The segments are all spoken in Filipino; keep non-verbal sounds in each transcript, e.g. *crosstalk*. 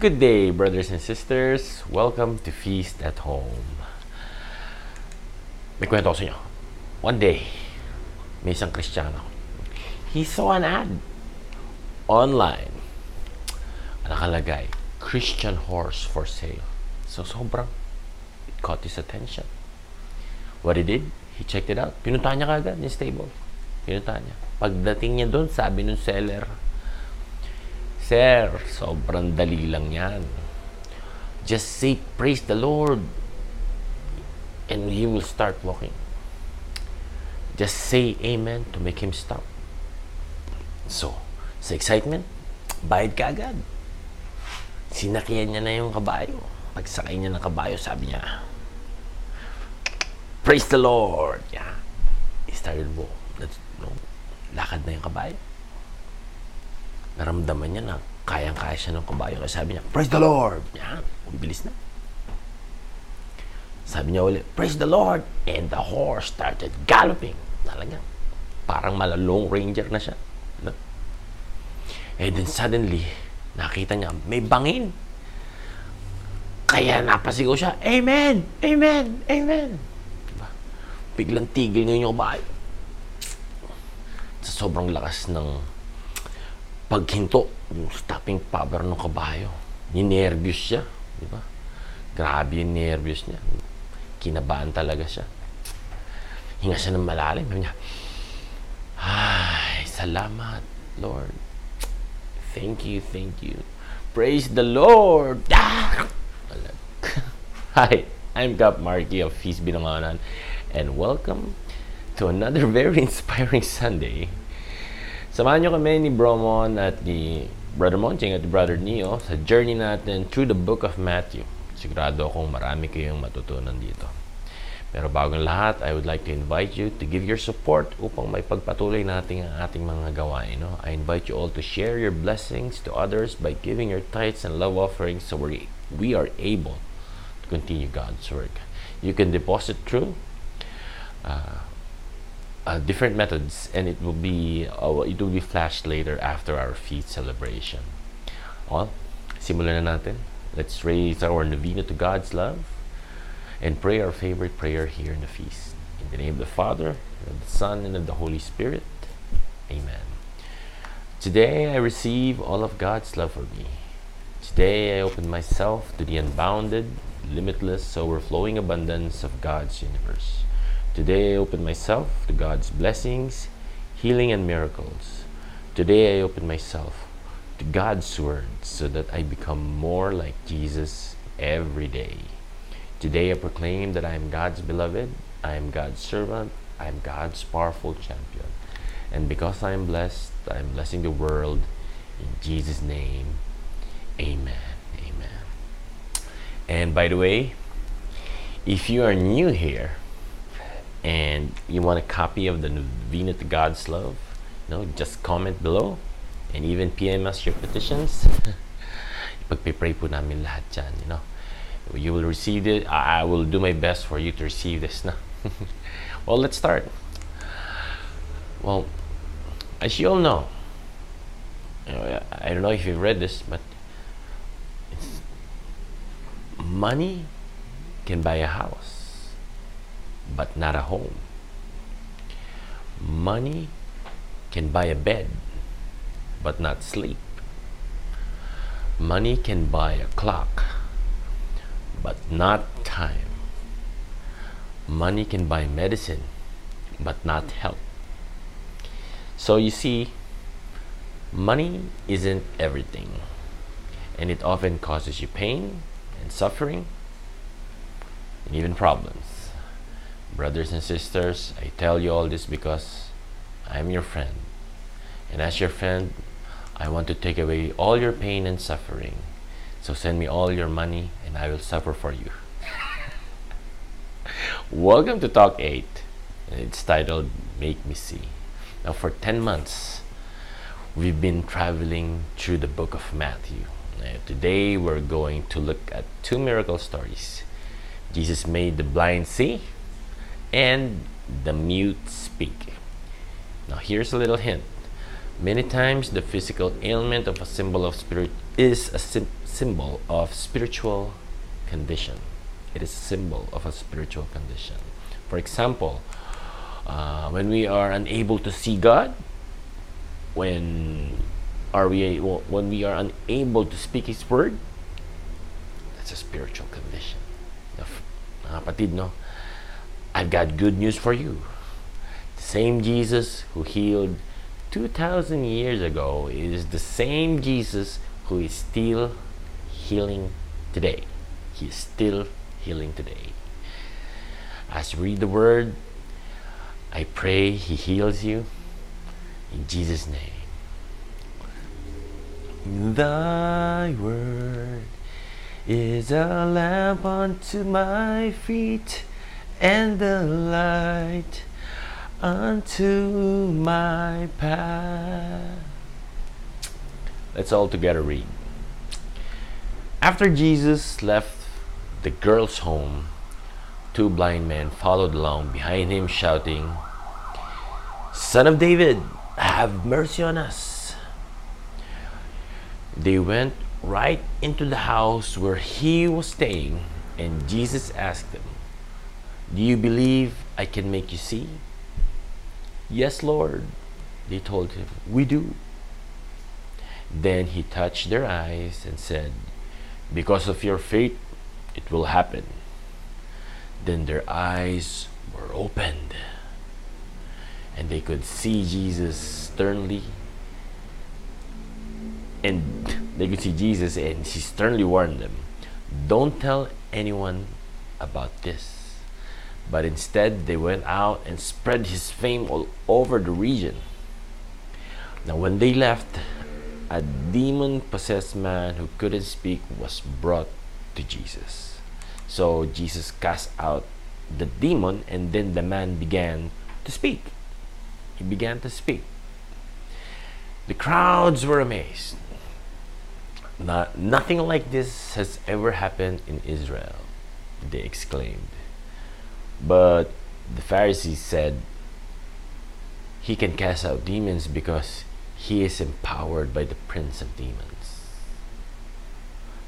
Good day, brothers and sisters. Welcome to Feast at Home. May kwento ko sa inyo. One day, may isang Kristiyano. He saw an ad online. Nakalagay, Christian horse for sale. So, sobrang it caught his attention. What he did, he checked it out. Pinuntahan niya kagad yung stable. Pinuntahan niya. Pagdating niya doon, sabi ng seller, Sir, sobrang dali lang yan. Just say, praise the Lord. And he will start walking. Just say amen to make him stop. So, sa excitement, bayad ka agad. Sinakyan niya na yung kabayo. Pagsakay niya ng kabayo, sabi niya, Praise the Lord! Yeah. He started walk. That's, no, lakad na yung kabayo. Naramdaman niya na kayang-kaya siya ng kabayo. Kaya sabi niya, Praise the Lord! Yan, bilis na. Sabi niya ulit, Praise the Lord! And the horse started galloping. Talaga. Parang malalong ranger na siya. No? And then suddenly, nakita niya, may bangin. Kaya napasigaw siya, Amen! Amen! Amen! Diba? Biglang tigil niya yung kabayo. Sa sobrang lakas ng paghinto, yung stopping power ng kabayo. Ninervyos siya. Di ba? Grabe yung nervyos niya. Kinabahan talaga siya. Hinga siya ng malalim. Sabi niya, Ay, salamat, Lord. Thank you, thank you. Praise the Lord! Ah! *laughs* Hi, I'm Kap Marky of Feast Binanganan, and welcome to another very *laughs* inspiring Sunday. Samahan nyo kami ni Bromon at ni Brother Monching at ni Brother Neo sa journey natin through the book of Matthew. Sigurado akong marami kayong matutunan dito. Pero bago lahat, I would like to invite you to give your support upang may pagpatuloy natin ang ating mga gawain. No? I invite you all to share your blessings to others by giving your tithes and love offerings so we we are able to continue God's work. You can deposit through uh, uh, different methods and it will be uh, it will be flashed later after our feast celebration. Well, simulan na natin. Let's raise our novena to God's love and pray our favorite prayer here in the feast. In the name of the Father, and of the Son, and of the Holy Spirit. Amen. Today I receive all of God's love for me. Today I open myself to the unbounded, limitless, overflowing abundance of God's universe. Today I open myself to God's blessings, healing, and miracles. Today I open myself to God's word so that I become more like Jesus every day. Today I proclaim that I am God's beloved, I am God's servant, I am God's powerful champion. And because I am blessed, I am blessing the world in Jesus' name. Amen. Amen. And by the way, if you are new here and you want a copy of the Novena to God's Love, you know, just comment below and even PM us your petitions. *laughs* Ipagpipray po namin lahat dyan, you know. You will receive it. I I will do my best for you to receive this. Na. *laughs* well, let's start. Well, as you all know, I don't know if you've read this, but money can buy a house, but not a home. Money can buy a bed, but not sleep. Money can buy a clock, but not time. Money can buy medicine, but not health. So you see, money isn't everything, and it often causes you pain and suffering and even problems. Brothers and sisters, I tell you all this because I'm your friend. And as your friend, I want to take away all your pain and suffering. So send me all your money and I will suffer for you. *laughs* Welcome to Talk 8. It's titled Make Me See. Now, for 10 months, we've been traveling through the book of Matthew. Uh, today, we're going to look at two miracle stories. Jesus made the blind see and the mute speak. Now, here's a little hint. Many times, the physical ailment of a symbol of spirit, is a symbol of spiritual condition. It is a symbol of a spiritual condition. For example, uh, when we are unable to see God, when are we when we are unable to speak His word, that's a spiritual condition. Mga no? I've got good news for you. The same Jesus who healed 2,000 years ago is the same Jesus who is still healing today. He is still healing today. As you read the word, I pray He heals you in Jesus' name. Thy word is a lamp unto my feet and the light unto my path. Let's all together read. After Jesus left the girl's home, two blind men followed along behind him, shouting, Son of David, have mercy on us. They went right into the house where he was staying, and Jesus asked them, Do you believe I can make you see? Yes, Lord, they told him, We do. Then he touched their eyes and said, Because of your faith, it will happen. Then their eyes were opened, and they could see Jesus sternly. And they could see Jesus, and he sternly warned them, Don't tell anyone about this. But instead, they went out and spread his fame all over the region. Now, when they left, a demon possessed man who couldn't speak was brought to Jesus. So Jesus cast out the demon, and then the man began to speak. He began to speak. The crowds were amazed. Not, nothing like this has ever happened in Israel, they exclaimed. But the Pharisees said, He can cast out demons because he is empowered by the prince of demons.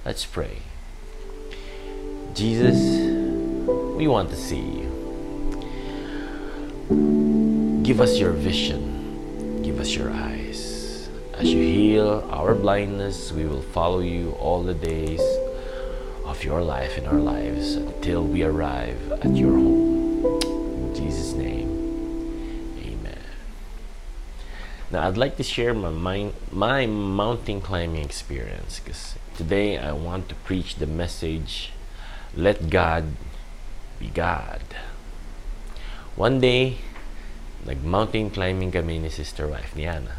Let's pray. Jesus, we want to see you. Give us your vision. Give us your eyes. As you heal our blindness, we will follow you all the days of your life in our lives until we arrive at your home. In Jesus' name, amen. Now, I'd like to share my, my, mountain climbing experience because today I want to preach the message let God be God. One day, nag-mountain climbing kami ni sister wife ni Ana.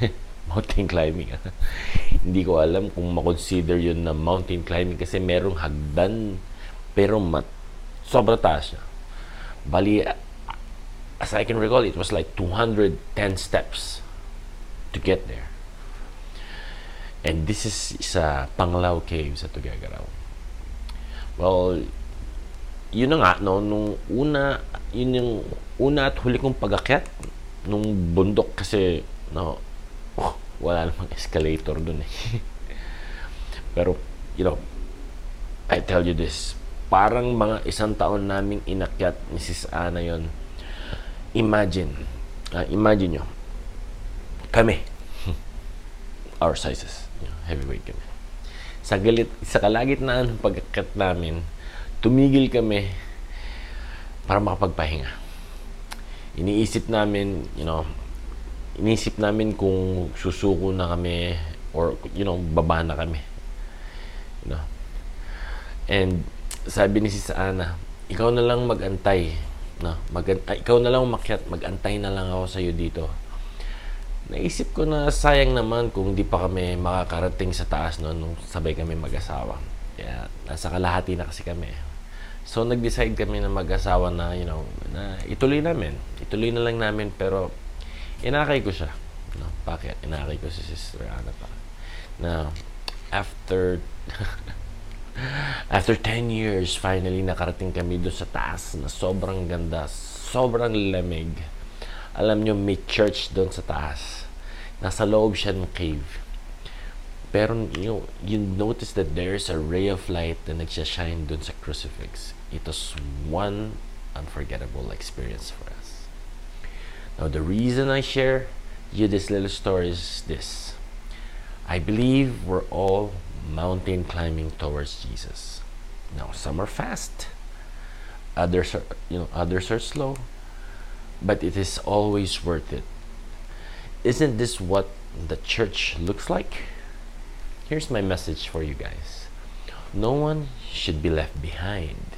No? *laughs* mountain climbing. Ah. Hindi ko alam kung makonsider yun na mountain climbing kasi merong hagdan pero mat sobra taas niya. Bali, as I can recall, it was like 210 steps to get there. And this is sa Panglao Cave sa Tuguegarao. Well, yun na nga, no, nung una, yun yung una at huli kong pagakyat nung bundok kasi, no, wala namang escalator dun eh. *laughs* Pero, you know, I tell you this, parang mga isang taon naming inakyat ni Sis Ana yon. Imagine, uh, imagine nyo, kami, *laughs* our sizes, you know, heavyweight kami sa galit sa kalagitnaan ng pagkakat namin, tumigil kami para makapagpahinga. Iniisip namin, you know, iniisip namin kung susuko na kami or you know, baba na kami. You know. And sabi ni si Ana, ikaw na lang magantay. No, mag ah, ikaw na lang umakyat, magantay na lang ako sa iyo dito naisip ko na sayang naman kung di pa kami makakarating sa taas no, nung sabay kami mag-asawa. Kaya nasa kalahati na kasi kami. So nag-decide kami na mag-asawa na, you know, na ituloy namin. Ituloy na lang namin pero inakay ko siya. No, bakit? Inakay ko si Sister Ana pa. Na after *laughs* after 10 years, finally nakarating kami doon sa taas na sobrang ganda, sobrang lamig alam nyo, may church doon sa taas. Nasa loob siya ng cave. Pero you, you notice that there's a ray of light na nagsashine dun sa crucifix. It was one unforgettable experience for us. Now, the reason I share you this little story is this. I believe we're all mountain climbing towards Jesus. Now, some are fast, others are, you know, others are slow, but it is always worth it. Isn't this what the church looks like? Here's my message for you guys. No one should be left behind.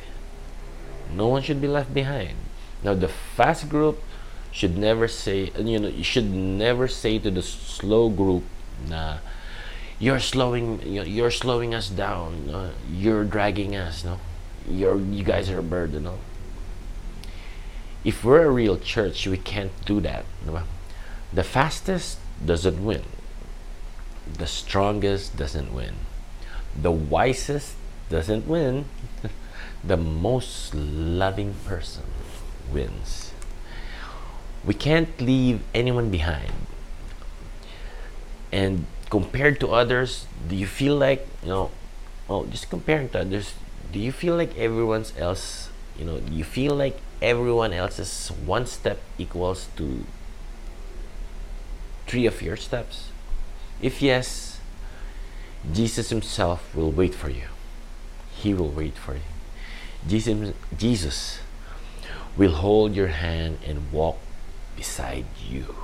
No one should be left behind. Now the fast group should never say you know you should never say to the slow group na you're slowing you're slowing us down uh, you're dragging us no you're you guys are a burden no if we're a real church we can't do that no? the fastest doesn't win the strongest doesn't win. The wisest doesn't win. *laughs* the most loving person wins. We can't leave anyone behind. And compared to others, do you feel like, you know, well, just comparing to others, do you feel like everyone else, you know, you feel like everyone else's one step equals to three of your steps? If yes, Jesus Himself will wait for you. He will wait for you. Jesus, Jesus will hold your hand and walk beside you.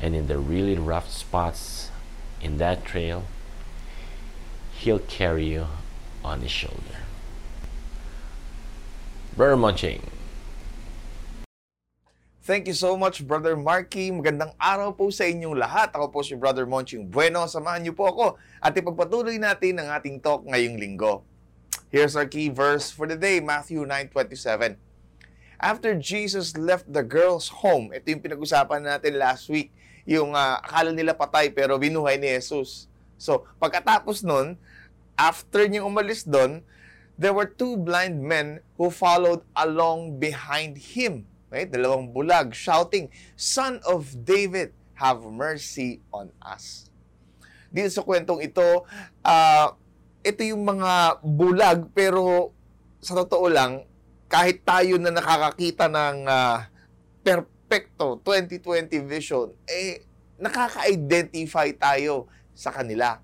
And in the really rough spots in that trail, He'll carry you on His shoulder. Brother Munching. Thank you so much, Brother Marky. Magandang araw po sa inyong lahat. Ako po si Brother Monching Bueno. Samahan niyo po ako at ipagpatuloy natin ang ating talk ngayong linggo. Here's our key verse for the day, Matthew 9.27. After Jesus left the girl's home, ito yung pinag-usapan natin last week, yung uh, akala nila patay pero binuhay ni Jesus. So, pagkatapos nun, after niyang umalis doon, there were two blind men who followed along behind him Okay? Dalawang bulag shouting, Son of David, have mercy on us. Dito sa kwentong ito, uh, ito yung mga bulag pero sa totoo lang, kahit tayo na nakakakita ng uh, perfecto 2020 vision, eh nakaka-identify tayo sa kanila.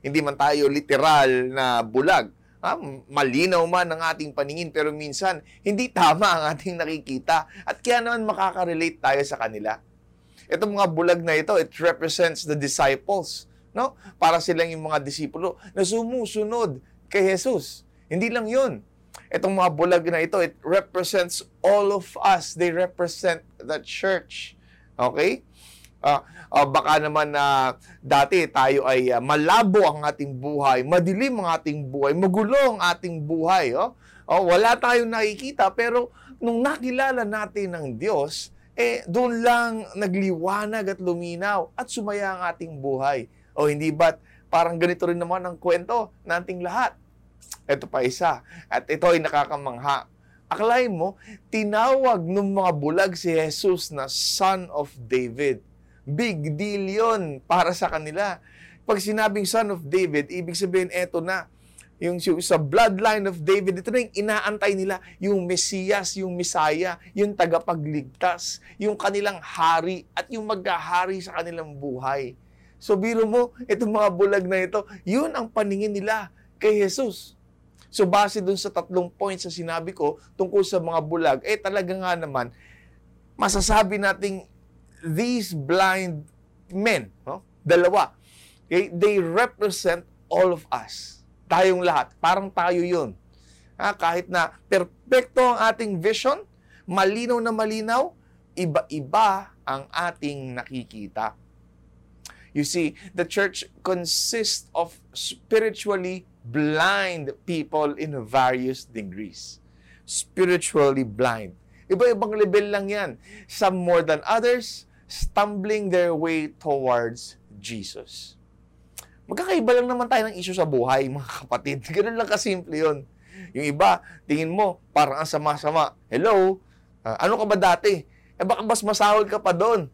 Hindi man tayo literal na bulag, Ah, malinaw man ang ating paningin pero minsan hindi tama ang ating nakikita at kaya naman makaka-relate tayo sa kanila. Itong mga bulag na ito, it represents the disciples, no? Para silang yung mga disipulo na sumusunod kay Jesus. Hindi lang 'yun. Itong mga bulag na ito, it represents all of us. They represent the church. Okay? Uh, uh, baka naman na uh, dati tayo ay uh, malabo ang ating buhay, madilim ang ating buhay, magulo ang ating buhay. Oh? Oh, wala tayong nakikita pero nung nakilala natin ng Diyos, eh doon lang nagliwanag at luminaw at sumaya ang ating buhay. O hindi ba't parang ganito rin naman ang kwento nating lahat? Ito pa isa. At ito ay nakakamangha. Aklay mo, tinawag ng mga bulag si Jesus na Son of David. Big deal yon para sa kanila. Pag sinabing son of David, ibig sabihin eto na. Yung sa bloodline of David, ito na yung inaantay nila, yung Mesiyas, yung Misaya, yung tagapagligtas, yung kanilang hari at yung maghahari sa kanilang buhay. So biro mo, itong mga bulag na ito, yun ang paningin nila kay Jesus. So base dun sa tatlong points sa sinabi ko tungkol sa mga bulag, eh talaga nga naman, masasabi nating these blind men, no? dalawa, okay, they represent all of us. Tayong lahat. Parang tayo yun. Ha, kahit na perpekto ang ating vision, malinaw na malinaw, iba-iba ang ating nakikita. You see, the church consists of spiritually blind people in various degrees. Spiritually blind. Iba-ibang level lang yan. Some more than others, stumbling their way towards Jesus. Magkakaiba lang naman tayo ng issue sa buhay, mga kapatid. *laughs* Ganun lang kasimple yun. Yung iba, tingin mo, parang ang sama-sama. Hello? Uh, ano ka ba dati? Eh baka mas masahol ka pa doon.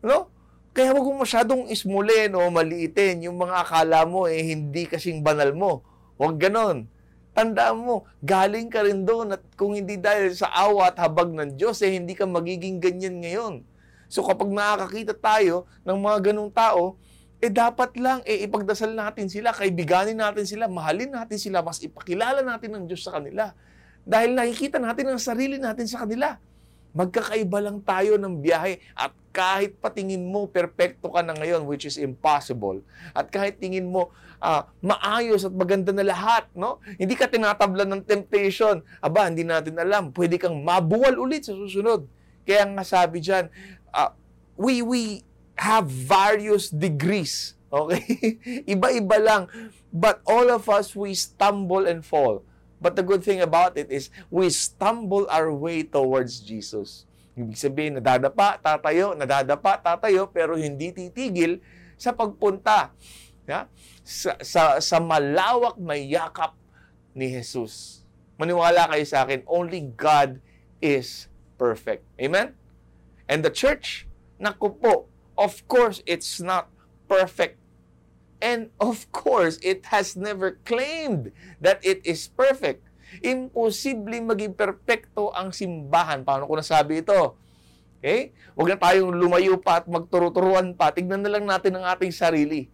No? Kaya wag mo masyadong ismulin o maliitin yung mga akala mo eh hindi kasing banal mo. Huwag ganon. Tandaan mo, galing ka rin doon at kung hindi dahil sa awa at habag ng Diyos, eh hindi ka magiging ganyan ngayon. So kapag nakakakita tayo ng mga ganong tao, eh dapat lang eh ipagdasal natin sila, kaibiganin natin sila, mahalin natin sila, mas ipakilala natin ng Diyos sa kanila. Dahil nakikita natin ang sarili natin sa kanila. Magkakaiba lang tayo ng biyahe at kahit patingin mo perpekto ka na ngayon which is impossible at kahit tingin mo uh, maayos at maganda na lahat no? Hindi ka tinatablan ng temptation. Aba hindi natin alam. Pwede kang mabuwal ulit sa susunod. Kaya nga sabi diyan uh, we we have various degrees okay? *laughs* Iba-iba lang. But all of us we stumble and fall. But the good thing about it is we stumble our way towards Jesus. Ibig sabihin, nadadapa, tatayo, nadadapa, tatayo, pero hindi titigil sa pagpunta ya? sa, sa, sa malawak na yakap ni Jesus. Maniwala kayo sa akin, only God is perfect. Amen? And the church, naku po, of course, it's not perfect And of course, it has never claimed that it is perfect. Imposible maging perpekto ang simbahan. Paano ko nasabi ito? Okay? Huwag na tayong lumayo pa at magturo-turuan pa. Tignan na lang natin ang ating sarili.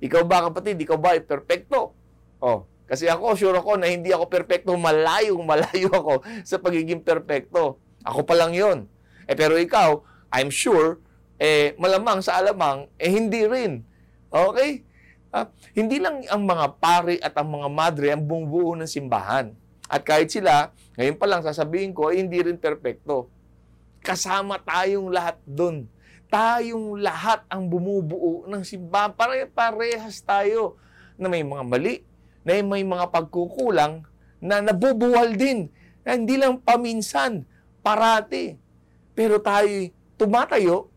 Ikaw ba kapatid? Ikaw ba ay perpekto? Oh, kasi ako, sure ako na hindi ako perpekto. Malayo, malayo ako sa pagiging perpekto. Ako pa lang yon. Eh, pero ikaw, I'm sure, eh, malamang sa alamang, eh, hindi rin. Okay? Uh, hindi lang ang mga pari at ang mga madre ang bumubuo ng simbahan. At kahit sila, ngayon pa lang sasabihin ko, eh, hindi rin perpekto. Kasama tayong lahat doon. Tayong lahat ang bumubuo ng simbahan. Pare-parehas tayo na may mga mali, na may mga pagkukulang, na nabubuwal din. Na hindi lang paminsan, parati. Pero tayo tumatayo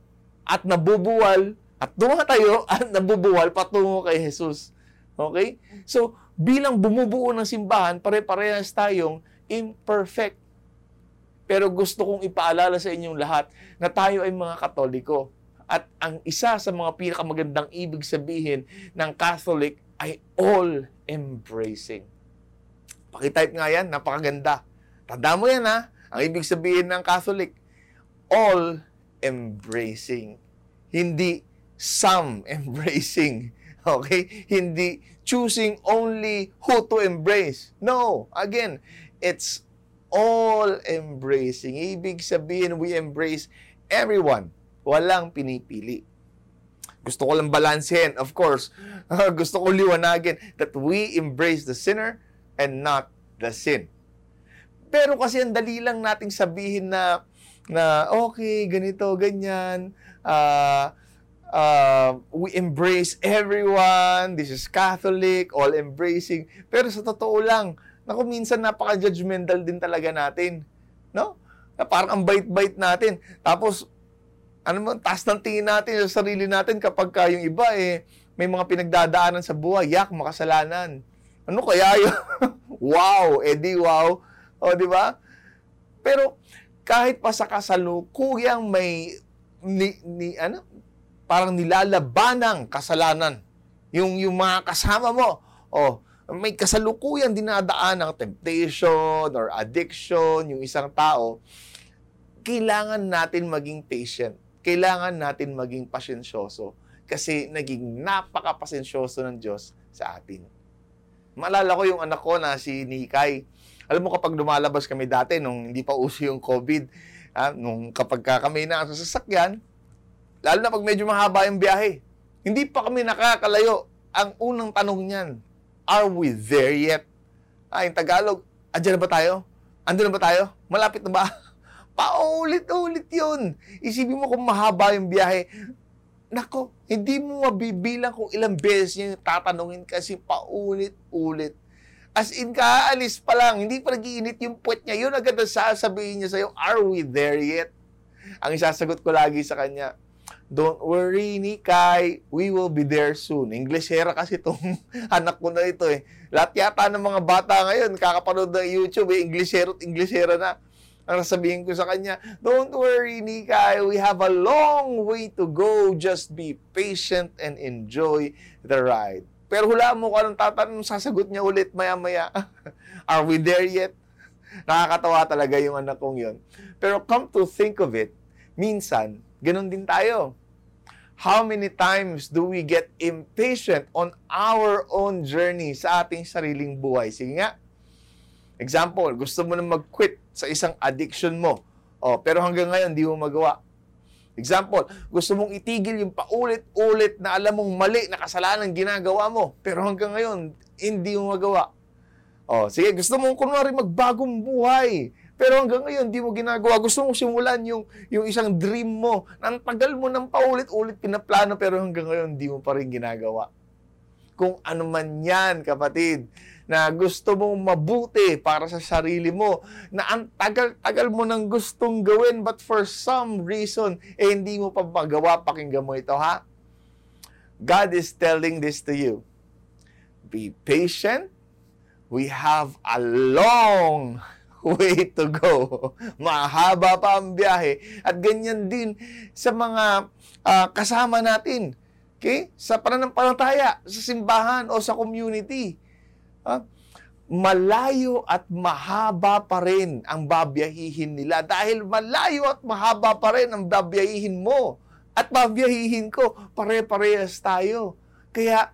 at nabubuwal at tumatayo *laughs* at nabubuwal patungo kay Jesus. Okay? So, bilang bumubuo ng simbahan, pare-parehas tayong imperfect. Pero gusto kong ipaalala sa inyong lahat na tayo ay mga katoliko. At ang isa sa mga pinakamagandang ibig sabihin ng Catholic ay all-embracing. Pakitype nga yan, napakaganda. Tanda mo yan ha, ang ibig sabihin ng Catholic, all-embracing. Hindi some *laughs* embracing. Okay? Hindi choosing only who to embrace. No. Again, it's all embracing. Ibig sabihin, we embrace everyone. Walang pinipili. Gusto ko lang balansehin, of course. *laughs* Gusto ko liwanagin that we embrace the sinner and not the sin. Pero kasi ang dali lang nating sabihin na na okay, ganito, ganyan. Uh, uh, we embrace everyone, this is Catholic, all embracing. Pero sa totoo lang, naku, minsan napaka-judgmental din talaga natin. No? Na parang ang bait-bait natin. Tapos, ano mo, taas ng tingin natin sa sarili natin kapag ka yung iba eh, may mga pinagdadaanan sa buhay, yak, makasalanan. Ano kaya yun? *laughs* wow, edi wow. O, di ba? Pero, kahit pa sa kasalukuyang may ni, ni ano parang nilalabanang kasalanan. Yung, yung mga kasama mo, oh, may kasalukuyan dinadaan ng temptation or addiction, yung isang tao, kailangan natin maging patient. Kailangan natin maging pasensyoso kasi naging napaka-pasensyoso ng Diyos sa atin. Maalala ko yung anak ko na si Nikay. Alam mo kapag lumalabas kami dati nung hindi pa uso yung COVID, ah, nung kapag kami na sa sasakyan, Lalo na pag medyo mahaba yung biyahe. Hindi pa kami nakakalayo. Ang unang tanong niyan, are we there yet? Ah, yung Tagalog, andyan na ba tayo? Andun na ba tayo? Malapit na ba? *laughs* Paulit-ulit yun. Isipin mo kung mahaba yung biyahe. Nako, hindi mo mabibilang kung ilang beses niya tatanungin kasi paulit-ulit. As in, kaalis pa lang, hindi pa nagiinit yung puwet niya. Yun agad ang sasabihin niya sa'yo, are we there yet? Ang isasagot ko lagi sa kanya, Don't worry, Nikay. We will be there soon. Englishera kasi itong *laughs* anak ko na ito eh. Lahat yata ng mga bata ngayon, kakapanood ng YouTube eh, Englishera at Englishera na. Ang sabihin ko sa kanya, don't worry, Nika, we have a long way to go. Just be patient and enjoy the ride. Pero hula mo kung anong tatanong, sasagot niya ulit maya-maya. *laughs* Are we there yet? Nakakatawa talaga yung anak kong yon. Pero come to think of it, minsan, ganun din tayo. How many times do we get impatient on our own journey sa ating sariling buhay? Sige nga. Example, gusto mo na mag-quit sa isang addiction mo. Oh, pero hanggang ngayon, di mo magawa. Example, gusto mong itigil yung paulit-ulit na alam mong mali na kasalanan ginagawa mo. Pero hanggang ngayon, hindi mo magawa. Oh, sige, gusto mong kunwari magbagong buhay. Pero hanggang ngayon, hindi mo ginagawa. Gusto mong simulan yung, yung isang dream mo. Nang tagal mo ng paulit-ulit pinaplano, pero hanggang ngayon, hindi mo pa rin ginagawa. Kung ano man yan, kapatid na gusto mong mabuti para sa sarili mo, na ang tagal-tagal mo nang gustong gawin, but for some reason, eh hindi mo pa magawa, pakinggan mo ito ha. God is telling this to you. Be patient. We have a long way to go. Mahaba pa ang biyahe. At ganyan din sa mga uh, kasama natin. Okay? Sa pananampalataya, sa simbahan o sa community Ha? Malayo at mahaba pa rin ang babiyahihin nila dahil malayo at mahaba pa rin ang babiyahihin mo at babiyahihin ko. Pare-parehas tayo. Kaya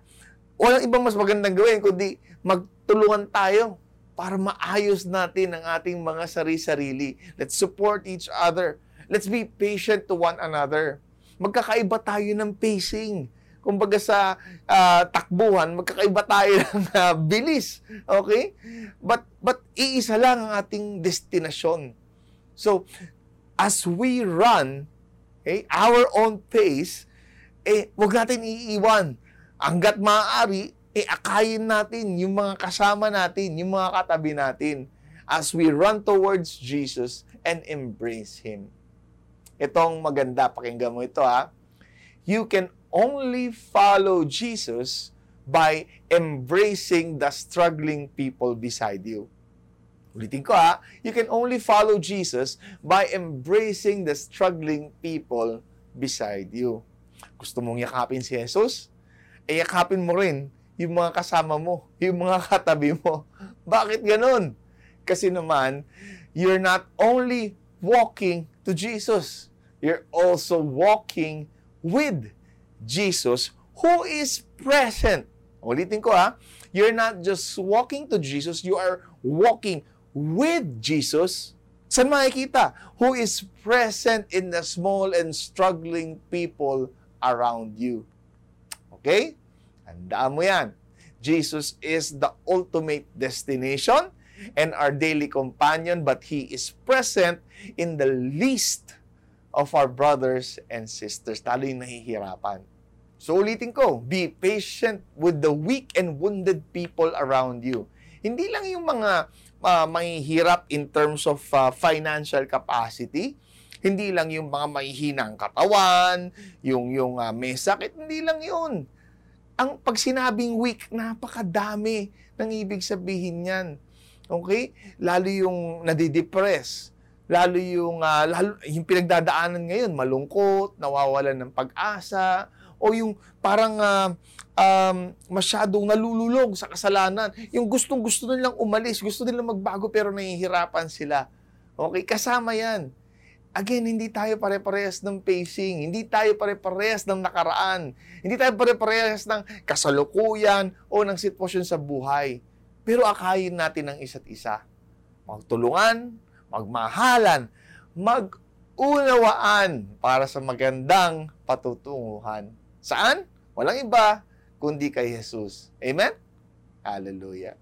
walang ibang mas magandang gawin kundi magtulungan tayo para maayos natin ang ating mga sari-sarili. Let's support each other. Let's be patient to one another. Magkakaiba tayo ng pacing kumbaga sa uh, takbuhan, magkakaiba tayo *laughs* ng uh, bilis. Okay? But, but iisa lang ang ating destinasyon. So, as we run, okay, our own pace, eh, wag natin iiwan. Hanggat maaari, eh, akayin natin yung mga kasama natin, yung mga katabi natin as we run towards Jesus and embrace Him. Itong maganda, pakinggan mo ito ha. You can only follow Jesus by embracing the struggling people beside you. Ulitin ko ha, you can only follow Jesus by embracing the struggling people beside you. Gusto mong yakapin si Jesus? E yakapin mo rin yung mga kasama mo, yung mga *laughs* katabi mo. Bakit ganun? Kasi naman, you're not only walking to Jesus, you're also walking with Jesus who is present. Ulitin ko ha, you're not just walking to Jesus, you are walking with Jesus. Saan makikita? Who is present in the small and struggling people around you. Okay? Handaan mo yan. Jesus is the ultimate destination and our daily companion, but He is present in the least of our brothers and sisters, talo yung nahihirapan. So ulitin ko, be patient with the weak and wounded people around you. Hindi lang yung mga uh, mahihirap in terms of uh, financial capacity, hindi lang yung mga mahihinang katawan, yung yung uh, may sakit, hindi lang yun. Ang pag sinabing weak, napakadami ng ibig sabihin niyan. Okay? Lalo yung nadidepress, lalo yung uh, lalo, yung pinagdadaanan ngayon, malungkot, nawawalan ng pag-asa, o yung parang uh, um, masyadong nalululog sa kasalanan. Yung gustong-gusto nilang umalis, gusto nilang magbago pero nahihirapan sila. Okay, kasama yan. Again, hindi tayo pare-parehas ng pacing. Hindi tayo pare-parehas ng nakaraan. Hindi tayo pare-parehas ng kasalukuyan o ng sitwasyon sa buhay. Pero akayin natin ang isa't isa. Magtulungan, magmahalan, mag-unawaan para sa magandang patutunguhan. Saan? Walang iba kundi kay Jesus. Amen? Hallelujah.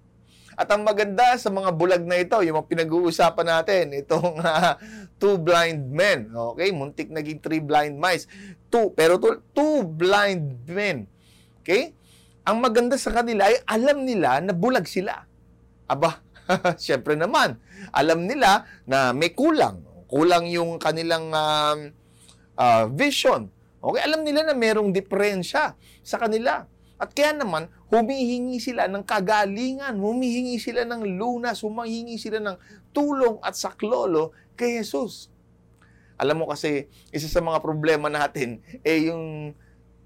At ang maganda sa mga bulag na ito, yung pinag-uusapan natin, itong uh, *laughs* two blind men. Okay? Muntik naging three blind mice. Two, pero two, two blind men. Okay? Ang maganda sa kanila ay alam nila na bulag sila. Aba, *laughs* syempre naman, alam nila na may kulang. Kulang yung kanilang uh, uh, vision Okay, alam nila na merong diferensya sa kanila. At kaya naman, humihingi sila ng kagalingan, humihingi sila ng lunas, humihingi sila ng tulong at saklolo kay Jesus. Alam mo kasi, isa sa mga problema natin, eh yung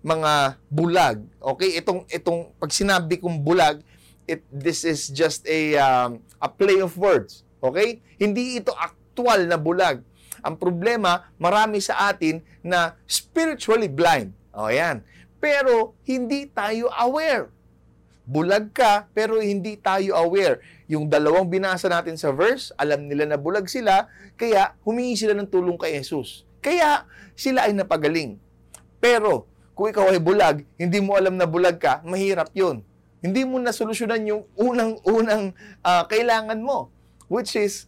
mga bulag. Okay? Itong, itong, pag sinabi kong bulag, it, this is just a, um, a play of words. Okay? Hindi ito actual na bulag. Ang problema, marami sa atin na spiritually blind. O yan. Pero hindi tayo aware. Bulag ka, pero hindi tayo aware. Yung dalawang binasa natin sa verse, alam nila na bulag sila, kaya humingi sila ng tulong kay Jesus. Kaya sila ay napagaling. Pero kung ikaw ay bulag, hindi mo alam na bulag ka, mahirap yun. Hindi mo na solusyonan yung unang-unang uh, kailangan mo, which is,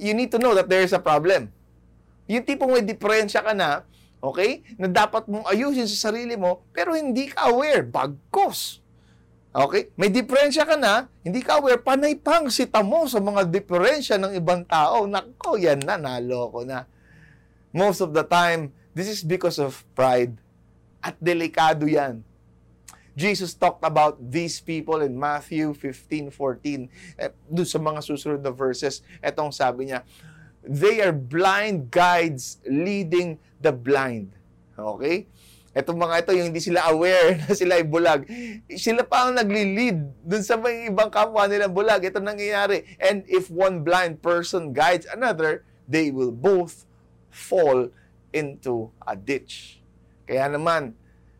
you need to know that there is a problem. Yung tipong may diferensya ka na, okay, na dapat mong ayusin sa sarili mo, pero hindi ka aware, bagkos. Okay? May diferensya ka na, hindi ka aware, panay pang sita mo sa mga diferensya ng ibang tao. Nako, yan na, naloko na. Most of the time, this is because of pride. At delikado yan. Jesus talked about these people in Matthew 15:14. Eh, doon sa mga susunod na verses, etong sabi niya, they are blind guides leading the blind. Okay? Etong mga ito, yung hindi sila aware *laughs* na sila ay bulag. Sila pa ang nagli-lead dun sa mga ibang kapwa nila bulag. Ito nangyayari. And if one blind person guides another, they will both fall into a ditch. Kaya naman,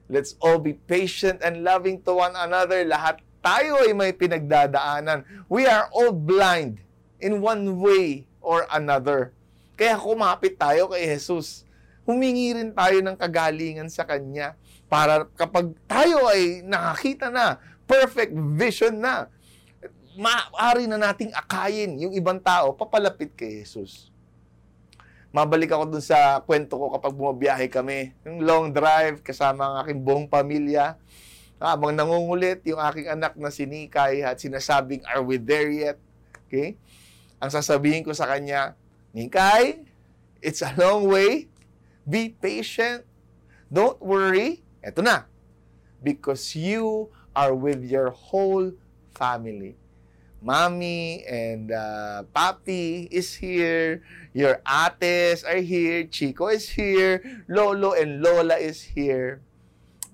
let's all be patient and loving to one another. Lahat tayo ay may pinagdadaanan. We are all blind in one way or another. Kaya kumapit tayo kay Jesus humingi rin tayo ng kagalingan sa Kanya para kapag tayo ay nakakita na, perfect vision na, maaari na nating akayin yung ibang tao papalapit kay Jesus. Mabalik ako dun sa kwento ko kapag bumabiyahe kami. Yung long drive kasama ang aking buong pamilya. Habang nangungulit yung aking anak na si Nikay at sinasabing, are we there yet? Okay? Ang sasabihin ko sa kanya, Nikay, it's a long way, Be patient. Don't worry. Ito na. Because you are with your whole family. Mommy and uh, Papi is here. Your ates are here. Chico is here. Lolo and Lola is here.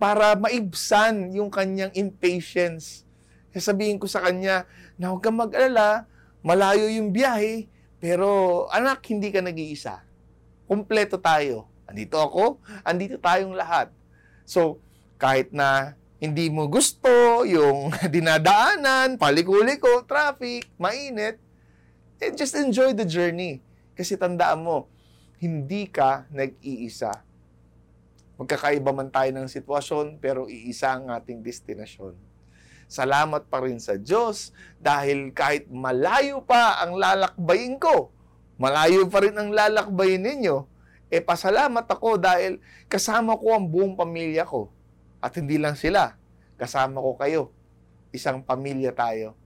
Para maibsan yung kanyang impatience. Sabihin ko sa kanya na huwag kang mag-alala, malayo yung biyahe, pero anak, hindi ka nag-iisa. Kompleto tayo. Andito ako, andito tayong lahat. So, kahit na hindi mo gusto yung *laughs* dinadaanan, paliko-liko, traffic, mainit, eh, just enjoy the journey. Kasi tandaan mo, hindi ka nag-iisa. Magkakaiba man tayo ng sitwasyon, pero iisa ang ating destinasyon. Salamat pa rin sa Diyos dahil kahit malayo pa ang lalakbayin ko, malayo pa rin ang lalakbayin ninyo, eh pasalamat ako dahil kasama ko ang buong pamilya ko. At hindi lang sila, kasama ko kayo. Isang pamilya tayo.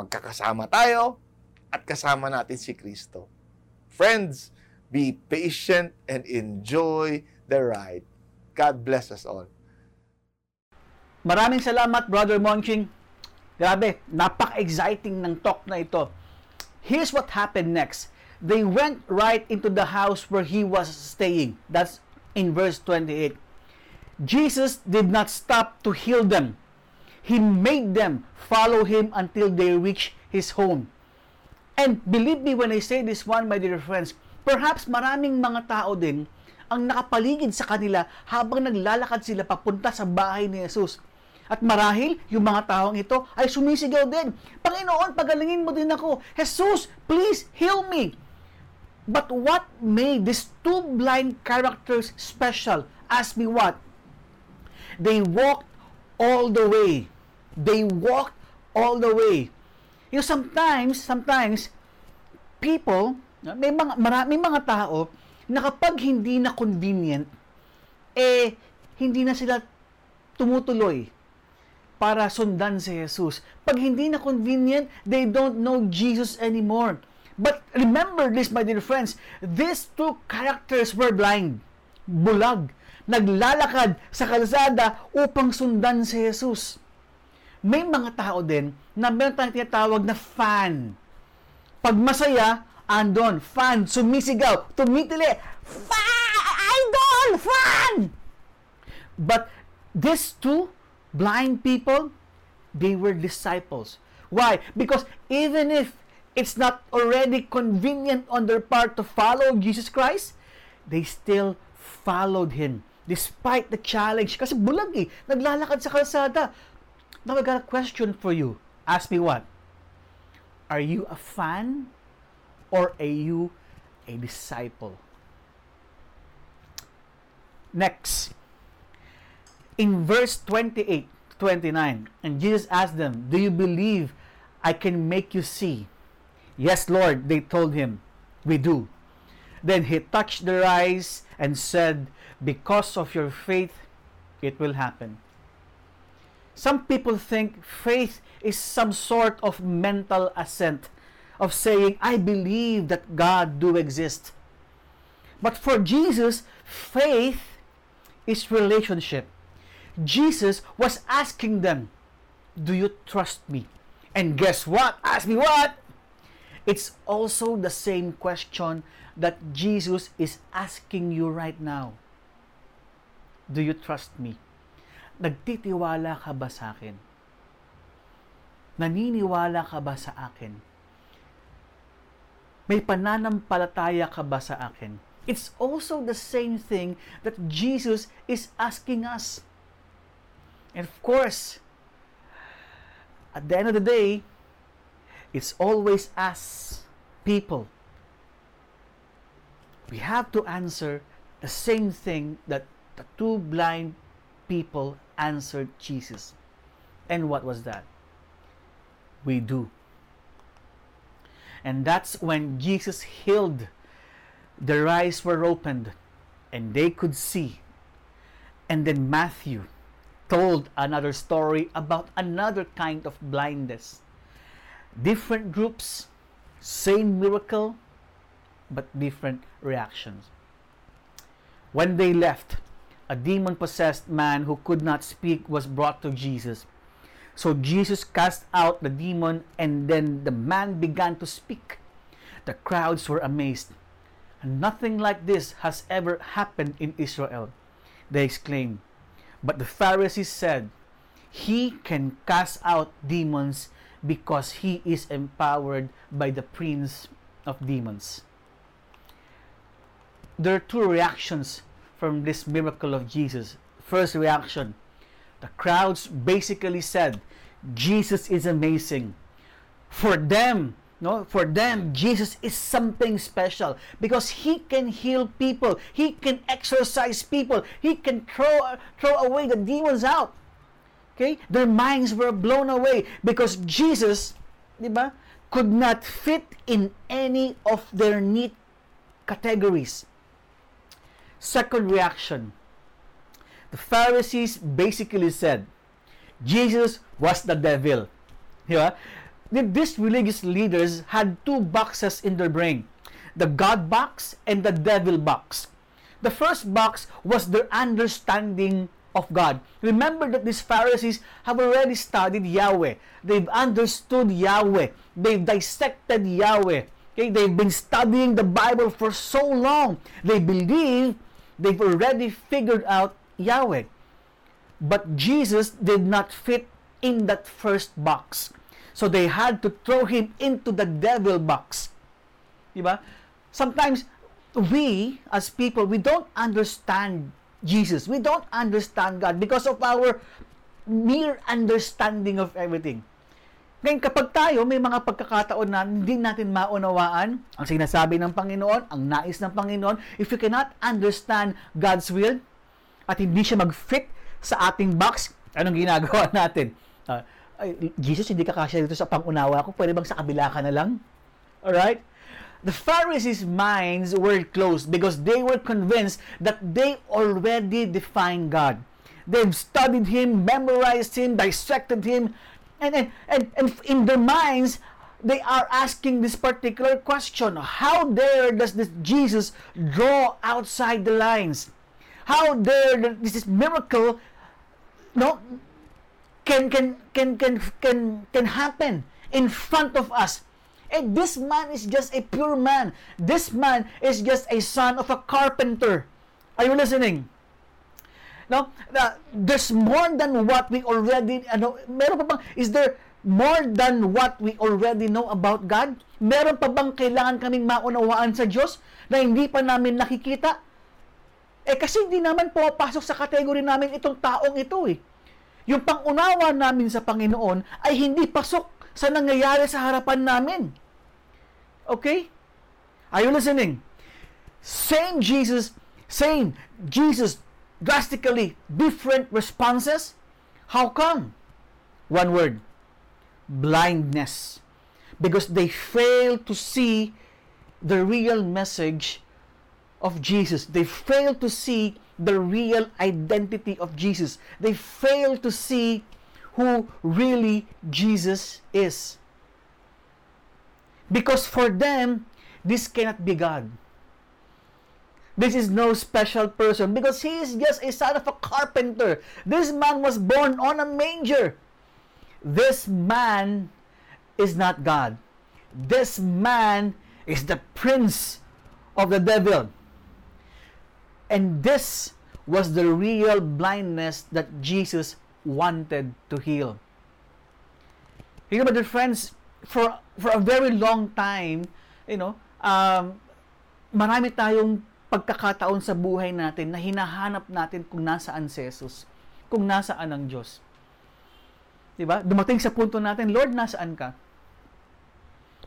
Magkakasama tayo at kasama natin si Kristo. Friends, be patient and enjoy the ride. God bless us all. Maraming salamat, Brother Monching. Grabe, napaka-exciting ng talk na ito. Here's what happened next they went right into the house where he was staying. That's in verse 28. Jesus did not stop to heal them. He made them follow him until they reached his home. And believe me when I say this one, my dear friends, perhaps maraming mga tao din ang nakapaligid sa kanila habang naglalakad sila papunta sa bahay ni Jesus. At marahil, yung mga taong ito ay sumisigaw din, Panginoon, pagalingin mo din ako. Jesus, please heal me. But what made these two blind characters special? Ask me what? They walked all the way. They walked all the way. You know, sometimes, sometimes, people, may mga, marami mga tao na kapag hindi na convenient, eh, hindi na sila tumutuloy para sundan si Jesus. Pag hindi na convenient, they don't know Jesus anymore. But remember this, my dear friends, these two characters were blind, bulag. naglalakad sa kalsada upang sundan si Jesus. May mga tao din na meron tayong tinatawag na fan. Pag masaya, andon, fan, sumisigaw, tumitili, fan, idol, fan! But these two blind people, they were disciples. Why? Because even if it's not already convenient on their part to follow Jesus Christ, they still followed Him despite the challenge. Kasi bulag eh, naglalakad sa kalsada. Now I got a question for you. Ask me what? Are you a fan or are you a disciple? Next, in verse 28 29, and Jesus asked them, Do you believe I can make you see? Yes, Lord, they told him, We do. Then he touched their eyes and said, Because of your faith, it will happen. Some people think faith is some sort of mental assent of saying, I believe that God do exist. But for Jesus, faith is relationship. Jesus was asking them, Do you trust me? And guess what? Ask me what? It's also the same question that Jesus is asking you right now. Do you trust me? Nagtitiwala ka ba sa akin? Naniniwala ka ba sa akin? May pananampalataya ka ba sa akin? It's also the same thing that Jesus is asking us. And of course, at the end of the day, it's always us, people. We have to answer the same thing that the two blind people answered Jesus. And what was that? We do. And that's when Jesus healed. Their eyes were opened and they could see. And then Matthew told another story about another kind of blindness. Different groups, same miracle, but different reactions. When they left, a demon possessed man who could not speak was brought to Jesus. So Jesus cast out the demon, and then the man began to speak. The crowds were amazed. Nothing like this has ever happened in Israel. They exclaimed. But the Pharisees said, He can cast out demons because he is empowered by the prince of demons. There are two reactions from this miracle of Jesus. First reaction the crowds basically said, Jesus is amazing. For them, no, for them, Jesus is something special because he can heal people, he can exorcise people, he can throw throw away the demons out. Okay? Their minds were blown away because Jesus, di ba, could not fit in any of their neat categories. Second reaction. The Pharisees basically said, Jesus was the devil. Di ba? These religious leaders had two boxes in their brain. The God box and the devil box. The first box was their understanding of God. Remember that these Pharisees have already studied Yahweh. They've understood Yahweh. They've dissected Yahweh. Okay, they've been studying the Bible for so long. They believe they've already figured out Yahweh. But Jesus did not fit in that first box. So they had to throw him into the devil box. Diba? Sometimes we as people, we don't understand Jesus. We don't understand God because of our mere understanding of everything. Ngayon, kapag tayo may mga pagkakataon na hindi natin maunawaan ang sinasabi ng Panginoon, ang nais ng Panginoon, if you cannot understand God's will at hindi siya mag-fit sa ating box, anong ginagawa *laughs* natin? Uh, Jesus, hindi ka kasya dito sa pangunawa ko. Pwede bang sa kabila ka na lang? Alright? The Pharisees' minds were closed because they were convinced that they already defined God. They've studied Him, memorized Him, dissected Him, and, and, and, and in their minds, they are asking this particular question How dare does this Jesus draw outside the lines? how dare this is miracle no can can can can can can happen in front of us and this man is just a pure man. This man is just a son of a carpenter. Are you listening? No? Uh, there's more than what we already ano meron pa bang is there more than what we already know about God? Meron pa bang kailangan kaming maunawaan sa Diyos na hindi pa namin nakikita? Eh kasi hindi naman pumapasok sa kategory namin itong taong ito eh. Yung pangunawa namin sa Panginoon ay hindi pasok sa nangyayari sa harapan namin. Okay? Are you listening? Same Jesus, same Jesus, drastically different responses. How come? One word blindness. Because they fail to see the real message of Jesus. They fail to see the real identity of Jesus. They fail to see who really Jesus is. Because for them, this cannot be God. This is no special person because he is just a son of a carpenter. This man was born on a manger. This man is not God. This man is the prince of the devil. And this was the real blindness that Jesus wanted to heal. You know, my dear friends, for for a very long time, you know, um, marami tayong pagkakataon sa buhay natin na hinahanap natin kung nasaan si Jesus, kung nasaan ang Diyos. 'Di ba? Dumating sa punto natin, Lord, nasaan ka?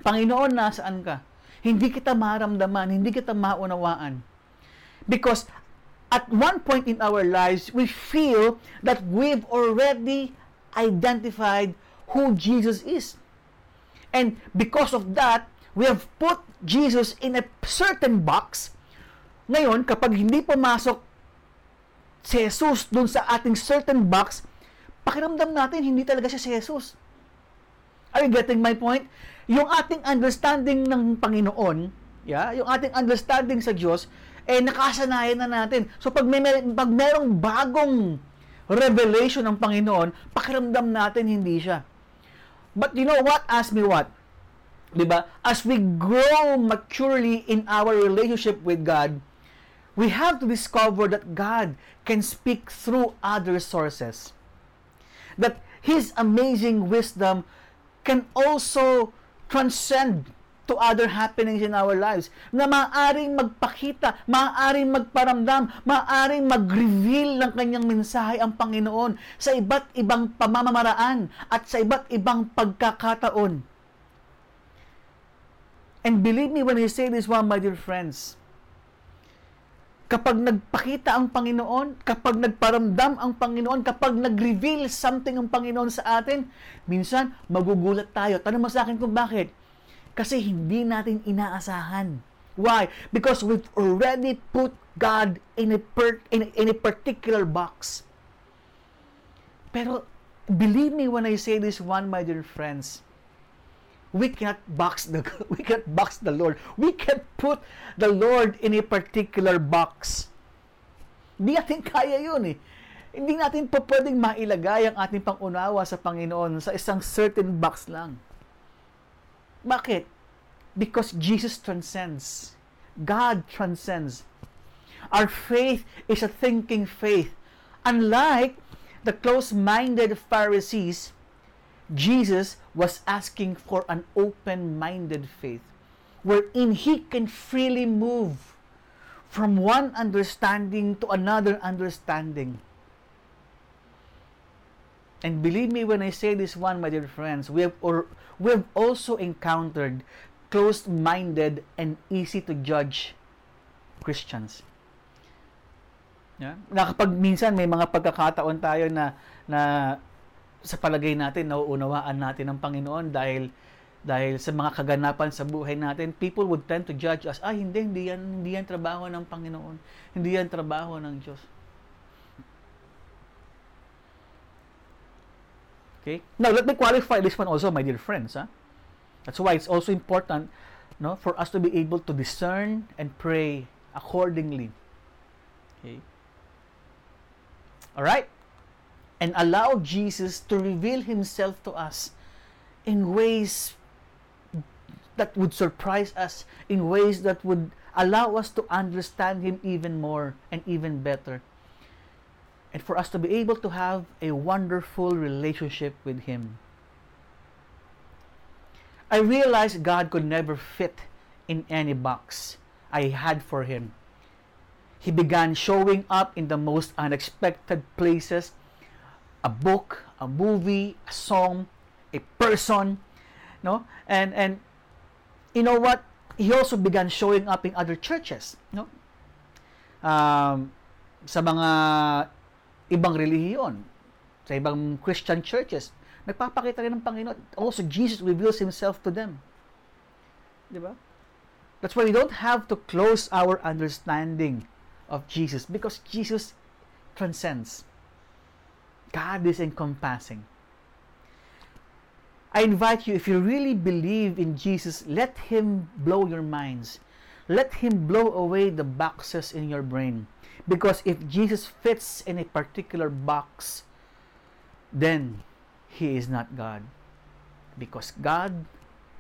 Panginoon, nasaan ka? Hindi kita maramdaman, hindi kita maunawaan. Because at one point in our lives, we feel that we've already identified who Jesus is. And because of that, we have put Jesus in a certain box. Ngayon, kapag hindi pumasok si Jesus dun sa ating certain box, pakiramdam natin hindi talaga siya si Jesus. Are you getting my point? Yung ating understanding ng Panginoon, yeah, yung ating understanding sa Diyos, eh nakasanayan na natin. So pag may pag merong bagong revelation ng Panginoon, pakiramdam natin hindi siya. But you know what? Ask me what? 'Di ba? As we grow maturely in our relationship with God, we have to discover that God can speak through other sources. That his amazing wisdom can also transcend to other happenings in our lives na maaring magpakita, maaring magparamdam, maaring mag-reveal ng kanyang mensahe ang Panginoon sa iba't ibang pamamaraan at sa iba't ibang pagkakataon. And believe me when I say this one, my dear friends, kapag nagpakita ang Panginoon, kapag nagparamdam ang Panginoon, kapag nag-reveal something ang Panginoon sa atin, minsan magugulat tayo. Tanong mo sa akin kung bakit? Kasi hindi natin inaasahan. Why? Because we've already put God in a, per, in, in a particular box. Pero believe me when I say this one, my dear friends, we cannot box the *laughs* we cannot box the Lord. We can't put the Lord in a particular box. Hindi natin *laughs* kaya yun eh. Hindi natin po pwedeng mailagay ang ating pangunawa sa Panginoon sa isang certain box lang. Bakit? Because Jesus transcends. God transcends. Our faith is a thinking faith. Unlike the close-minded Pharisees, Jesus was asking for an open-minded faith wherein he can freely move from one understanding to another understanding. And believe me when I say this one, my dear friends, we have, or, we have also encountered closed-minded and easy to judge Christians. Yeah? Na minsan may mga pagkakataon tayo na na sa palagay natin nauunawaan natin ang Panginoon dahil dahil sa mga kaganapan sa buhay natin, people would tend to judge us, ah, hindi, hindi yan, hindi yan trabaho ng Panginoon. Hindi yan trabaho ng Diyos. Okay? Now, let me qualify this one also, my dear friends. Huh? That's why it's also important no, for us to be able to discern and pray accordingly. Okay? All right? And allow Jesus to reveal himself to us in ways that would surprise us, in ways that would allow us to understand him even more and even better. And for us to be able to have a wonderful relationship with him. I realized God could never fit in any box I had for him. He began showing up in the most unexpected places a book, a movie, a song, a person, no? And and you know what? He also began showing up in other churches, no? Um, sa mga ibang relihiyon, sa ibang Christian churches, nagpapakita rin ng Panginoon. Also, Jesus reveals Himself to them. Di ba? That's why we don't have to close our understanding of Jesus because Jesus transcends. God is encompassing. I invite you, if you really believe in Jesus, let Him blow your minds. Let Him blow away the boxes in your brain. Because if Jesus fits in a particular box, then He is not God. Because God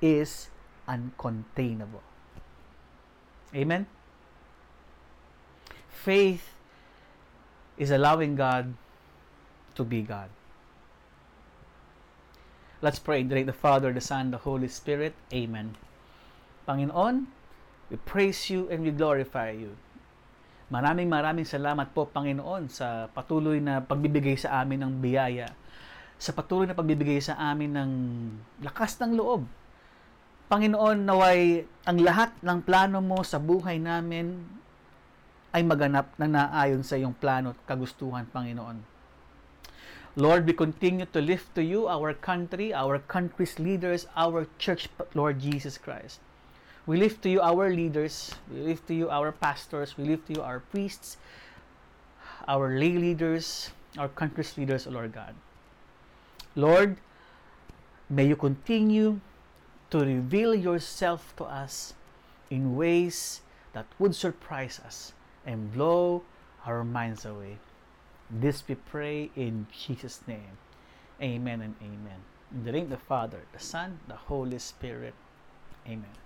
is uncontainable. Amen? Faith is allowing God to be God. Let's pray in the name of the Father, the Son, the Holy Spirit. Amen. Panginoon, we praise you and we glorify you. Maraming maraming salamat po, Panginoon, sa patuloy na pagbibigay sa amin ng biyaya, sa patuloy na pagbibigay sa amin ng lakas ng loob. Panginoon, naway ang lahat ng plano mo sa buhay namin ay maganap na naayon sa iyong plano at kagustuhan, Panginoon. Lord, we continue to lift to you our country, our country's leaders, our church, Lord Jesus Christ. We lift to you our leaders, we lift to you our pastors, we lift to you our priests, our lay leaders, our country's leaders, O Lord God. Lord, may you continue to reveal yourself to us in ways that would surprise us and blow our minds away. This we pray in Jesus' name. Amen and amen. In the name of the Father, the Son, the Holy Spirit. Amen.